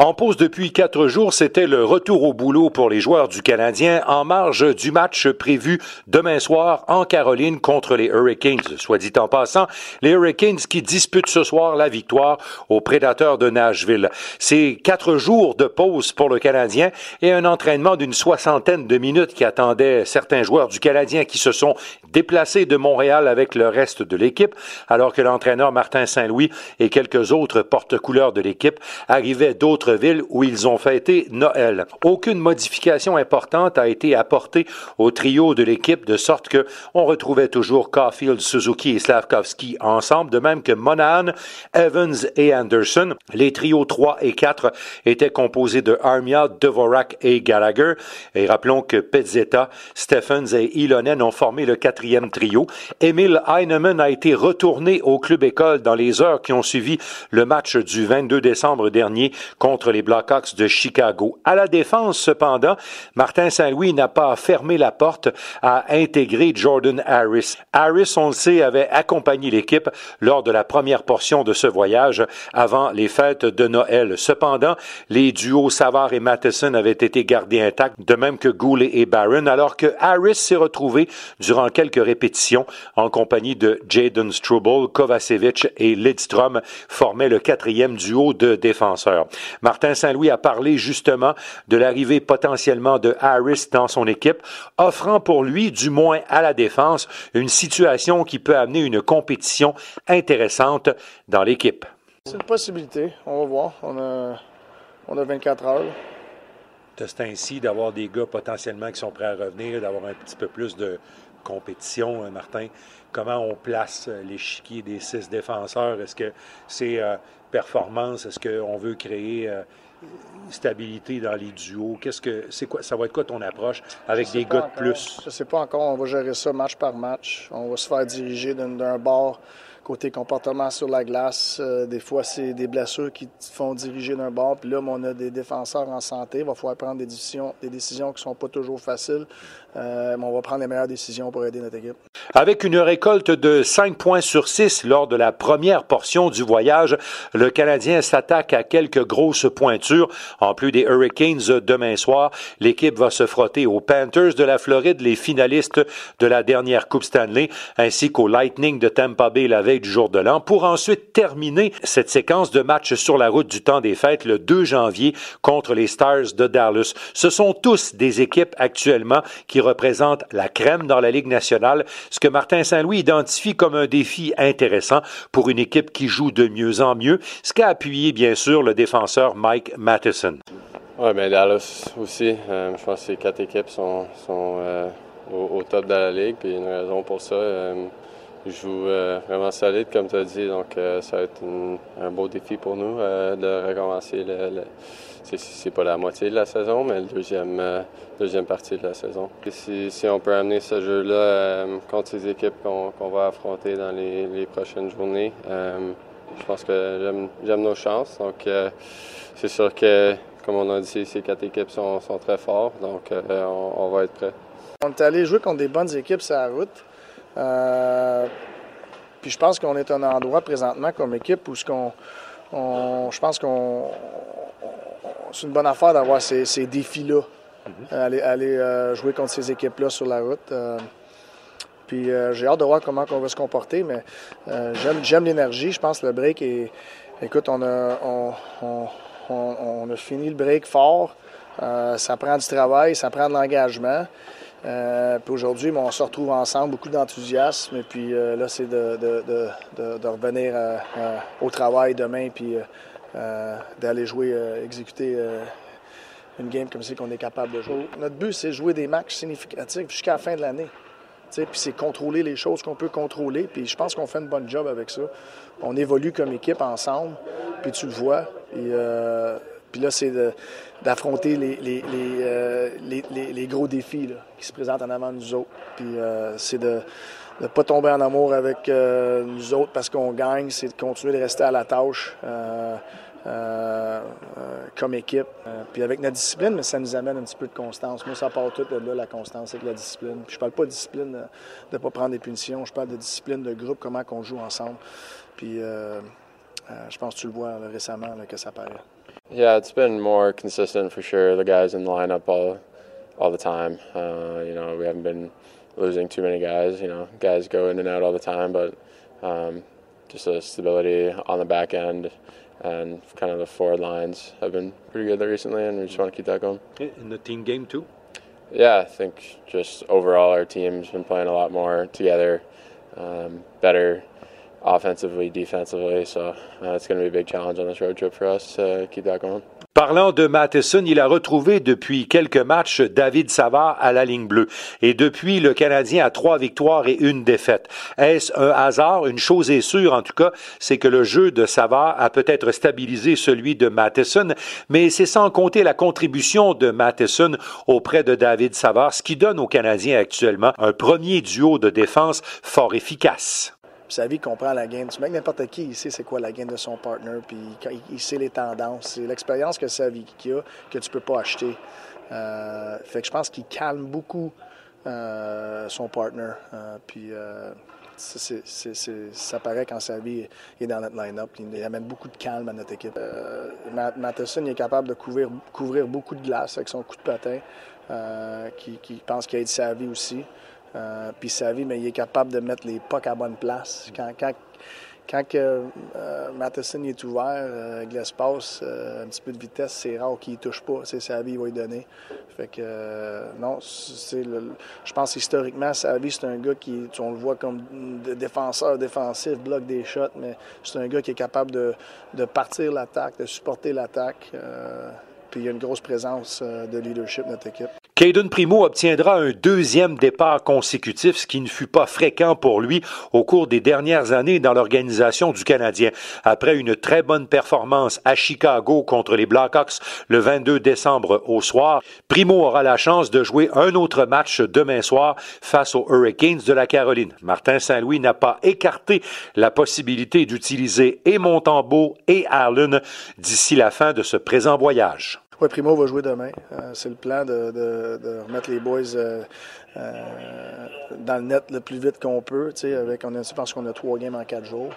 En pause depuis quatre jours, c'était le retour au boulot pour les joueurs du Canadien en marge du match prévu demain soir en Caroline contre les Hurricanes. Soit dit en passant, les Hurricanes qui disputent ce soir la victoire aux Prédateurs de Nashville. C'est quatre jours de pause pour le Canadien et un entraînement d'une soixantaine de minutes qui attendait certains joueurs du Canadien qui se sont déplacés de Montréal avec le reste de l'équipe, alors que l'entraîneur Martin Saint-Louis et quelques autres porte-couleurs de l'équipe arrivaient d'autres villes où ils ont fêté Noël. Aucune modification importante a été apportée au trio de l'équipe de sorte que on retrouvait toujours Caulfield, Suzuki et Slavkovski ensemble, de même que Monahan, Evans et Anderson. Les trios 3 et 4 étaient composés de Armia, Devorak et Gallagher. Et rappelons que Pezzetta, Stephens et Ilonen ont formé le quatrième trio. Emil Heinemann a été retourné au club école dans les heures qui ont suivi le match du 22 décembre dernier contre les Blackhawks de Chicago. À la défense, cependant, Martin Saint-Louis n'a pas fermé la porte à intégrer Jordan Harris. Harris, on le sait, avait accompagné l'équipe lors de la première portion de ce voyage avant les fêtes de Noël. Cependant, les duos Savard et Matheson avaient été gardés intacts, de même que Goulet et Barron, alors que Harris s'est retrouvé durant quelques répétitions en compagnie de Jaden Struble, Kovacevic et Lidstrom formaient le quatrième duo de défenseurs. Martin Saint-Louis a parlé justement de l'arrivée potentiellement de Harris dans son équipe, offrant pour lui, du moins à la défense, une situation qui peut amener une compétition intéressante dans l'équipe. C'est une possibilité. On va voir. On a, on a 24 heures. C'est ainsi d'avoir des gars potentiellement qui sont prêts à revenir, d'avoir un petit peu plus de compétition, hein, Martin. Comment on place l'échiquier des six défenseurs? Est-ce que c'est euh, performance? Est-ce qu'on veut créer euh, stabilité dans les duos? Qu'est-ce que c'est quoi? Ça va être quoi ton approche avec des gars de plus? Je ne sais pas encore. On va gérer ça match par match. On va se faire diriger d'un bord côté comportement sur la glace. Euh, des fois, c'est des blessures qui te font diriger d'un bord. Puis là, on a des défenseurs en santé. Il va falloir prendre des décisions, des décisions qui ne sont pas toujours faciles. Euh, mais on va prendre les meilleures décisions pour aider notre équipe. Avec une récolte de 5 points sur 6 lors de la première portion du voyage, le Canadien s'attaque à quelques grosses pointures. En plus des Hurricanes demain soir, l'équipe va se frotter aux Panthers de la Floride, les finalistes de la dernière Coupe Stanley, ainsi qu'au Lightning de Tampa Bay la veille du jour de l'an, pour ensuite terminer cette séquence de matchs sur la route du temps des fêtes le 2 janvier contre les Stars de Dallas. Ce sont tous des équipes actuellement qui représentent la crème dans la Ligue nationale ce que Martin Saint-Louis identifie comme un défi intéressant pour une équipe qui joue de mieux en mieux, ce qu'a appuyé bien sûr le défenseur Mike Matheson. Oui, mais Dallas aussi. Euh, je pense que ces quatre équipes sont, euh, au, top de la Ligue, puis une raison pour ça. Euh, ils jouent vraiment solide, comme tu as dit, donc ça va être un beau défi pour nous de recommencer c'est pas la moitié de la saison, mais la deuxième, euh, deuxième partie de la saison. si, on peut amener ce jeu-là euh, contre ces équipes qu'on va affronter dans les, prochaines journées, euh, je pense que j'aime nos chances. Donc, c'est sûr que, comme on a dit, ces quatre équipes sont, très fortes, donc on, va être prêts. On est allé jouer contre des bonnes équipes sur la route. Puis je pense qu'on est un endroit présentement comme équipe où ce qu'on, je pense qu'on c'est une bonne affaire d'avoir ces, défis-là. Mhm. Aller, euh, jouer contre ces équipes-là sur la route. Euh, puis euh, j'ai hâte de voir comment on va se comporter, mais j'aime l'énergie. Je pense que le break est. Écoute, on a, on, a fini le break fort. ça prend du travail, ça prend de l'engagement. Puis aujourd'hui, on se retrouve ensemble, beaucoup d'enthousiasme. Et puis là, c'est de, revenir au travail demain, puis euh, d'aller jouer, euh, exécuter euh, une game comme c'est qu'on est capable de jouer. Notre but, c'est jouer des matchs significatifs jusqu'à la fin de l'année. Puis c'est contrôler les choses qu'on peut contrôler. Puis je pense qu'on fait une bonne job avec ça. On évolue comme équipe ensemble. Puis tu le vois. Puis là, c'est d'affronter les, les, gros défis qui se présentent en avant de nous autres. Puis c'est de ne pas tomber en amour avec euh, nous autres parce qu'on gagne, c'est de continuer de rester à la tâche euh, euh, comme équipe. puis avec notre discipline, mais ça nous amène un petit peu de constance. Moi, ça part tout de là, la constance avec la discipline. Puis je parle pas de discipline de ne pas prendre des punitions, je parle de discipline de groupe, comment on joue ensemble. Puis je pense que tu le vois récemment que ça paraît. Yeah, it's been more consistent for sure. The guys in the lineup all, all the time. Uh, you know, we haven't been losing too many guys. You know, guys go in and out all the time, but um, just a stability on the back end and kind of the forward lines have been pretty good there recently, and we just want to keep that going. In the team game too. Yeah, I think just overall our team's been playing a lot more together, um, better offensively, defensively. So uh, it's going to be a big challenge on this road trip for us to keep that going. Parlant de Matheson, il a retrouvé depuis quelques matchs David Savard à la ligne bleue. Et depuis, le Canadien a trois victoires et une défaite. Est-ce un hasard? Une chose est sûre, en tout cas, c'est que le jeu de Savard a peut-être stabilisé celui de Matheson, mais c'est sans compter la contribution de Matheson auprès de David Savard, ce qui donne aux Canadiens actuellement un premier duo de défense fort efficace. Sa vie comprend la game. Tu mets n'importe qui, il sait c'est quoi la game de son partner, puis il, sait les tendances. C'est l'expérience que sa vie qu'il a que tu peux pas acheter. Euh, fait que je pense qu'il calme beaucoup euh, son partner. Euh, puis ça paraît quand sa vie est dans notre line-up. Il amène beaucoup de calme à notre équipe. Matheson est capable de couvrir, couvrir beaucoup de glace avec son coup de patin, qui, pense qu'il aide sa vie aussi. Euh, puis sa vie, mais il est capable de mettre les pucks à bonne place. Quand, quand, quand euh, Matheson est ouvert euh, avec l'espace, un petit peu de vitesse, c'est rare qu'il ne touche pas. C'est sa vie, il va lui donner. Fait que, non, c'est je pense historiquement, sa vie, c'est un gars qui, on le voit comme défenseur défensif, bloque des shots, mais c'est un gars qui est capable de, de partir l'attaque, de supporter l'attaque. puis il y a une grosse présence de leadership dans notre équipe. Caden Primo obtiendra un deuxième départ consécutif, ce qui ne fut pas fréquent pour lui au cours des dernières années dans l'organisation du Canadien. Après une très bonne performance à Chicago contre les Blackhawks le 22 décembre au soir, Primo aura la chance de jouer un autre match demain soir face aux Hurricanes de la Caroline. Martin Saint-Louis n'a pas écarté la possibilité d'utiliser et Montembeau et Allen d'ici la fin de ce présent voyage. Oui, Primo va jouer demain. Euh, c'est le plan de, de, de, remettre les boys euh, euh, dans le net le plus vite qu'on peut. Avec, on a, je pense qu'on a trois games en quatre jours.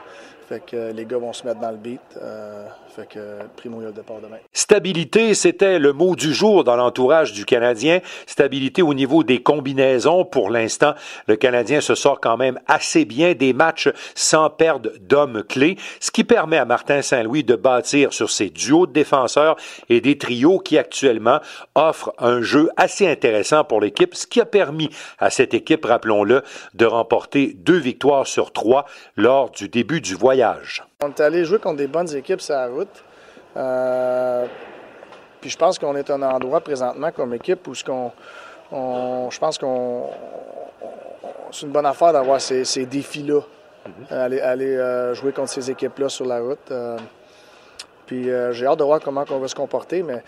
Fait que les gars vont se mettre dans le beat. Euh, fait que Primo a le départ demain. Stabilité, c'était le mot du jour dans l'entourage du Canadien. Stabilité au niveau des combinaisons. Pour l'instant, le Canadien se sort quand même assez bien des matchs sans perdre d'hommes clés, ce qui permet à Martin Saint-Louis de bâtir sur ses duos de défenseurs et des trios qui actuellement offrent un jeu assez intéressant pour l'équipe, ce qui a permis à cette équipe, rappelons-le, de remporter deux victoires sur trois lors du début du voyage on est allé jouer contre des bonnes équipes sur la route. Euh, puis je pense qu'on est un endroit présentement comme équipe où ce qu'on, je pense qu'on c'est une bonne affaire d'avoir ces, défis-là. Mm-hmm. Aller, euh, jouer contre ces équipes-là sur la route. Euh, puis j'ai hâte de voir comment on va se comporter, mais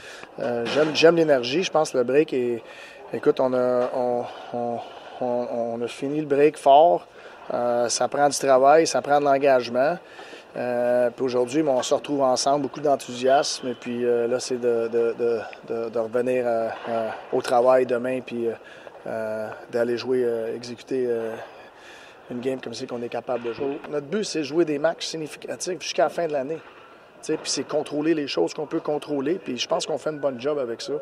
j'aime, l'énergie. Je pense que le break est. Écoute, on a, on a fini le break fort. Euh, ça prend du travail, ça prend de l'engagement. Euh, puis aujourd'hui, on se retrouve ensemble, beaucoup d'enthousiasme. Et puis euh, là, c'est de, revenir au travail demain, puis d'aller jouer, exécuter une game comme c'est qu'on est capable de jouer. Notre but, c'est jouer des matchs significatifs jusqu'à la fin de l'année. Puis c'est contrôler les choses qu'on peut contrôler. Puis je pense qu'on fait une bonne job avec ça.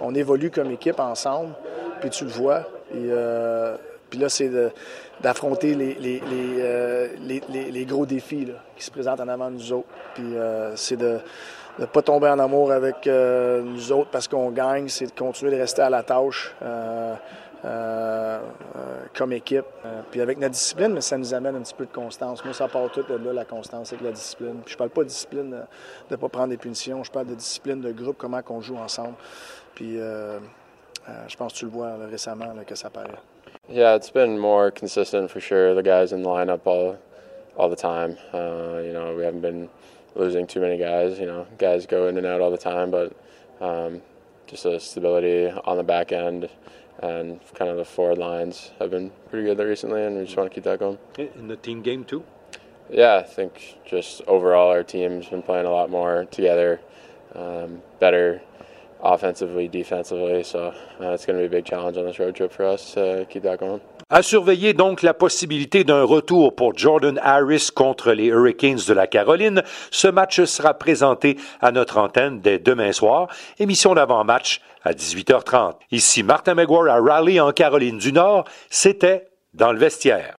On évolue comme équipe ensemble. Puis tu le vois. Puis là, c'est d'affronter euh, les, gros défis qui se présentent en avant de nous autres. Puis euh, c'est de ne pas tomber en amour avec euh, nous autres parce qu'on gagne, c'est de continuer de rester à la tâche comme équipe. puis avec notre discipline, mais ça nous amène un petit peu de constance. Moi, ça part tout de là, la constance avec la discipline. Puis je parle pas de discipline de ne pas prendre des punitions, je parle de discipline de groupe, comment on joue ensemble. Puis je pense que tu le vois récemment que ça paraît. Yeah, it's been more consistent for sure. The guys in the lineup all all the time. Uh, you know, we haven't been losing too many guys. You know, guys go in and out all the time, but um, just a stability on the back end and kind of the forward lines have been pretty good there recently, and we just want to keep that going. In the team game too? Yeah, I think just overall our team's been playing a lot more together, um, better offensively, defensively. So uh, it's going to be a big challenge on this road trip for us to keep that going. À surveiller donc la possibilité d'un retour pour Jordan Harris contre les Hurricanes de la Caroline. Ce match sera présenté à notre antenne dès demain soir. Émission d'avant-match à 18h30. Ici Martin McGuire à Raleigh en Caroline du Nord. C'était dans le vestiaire.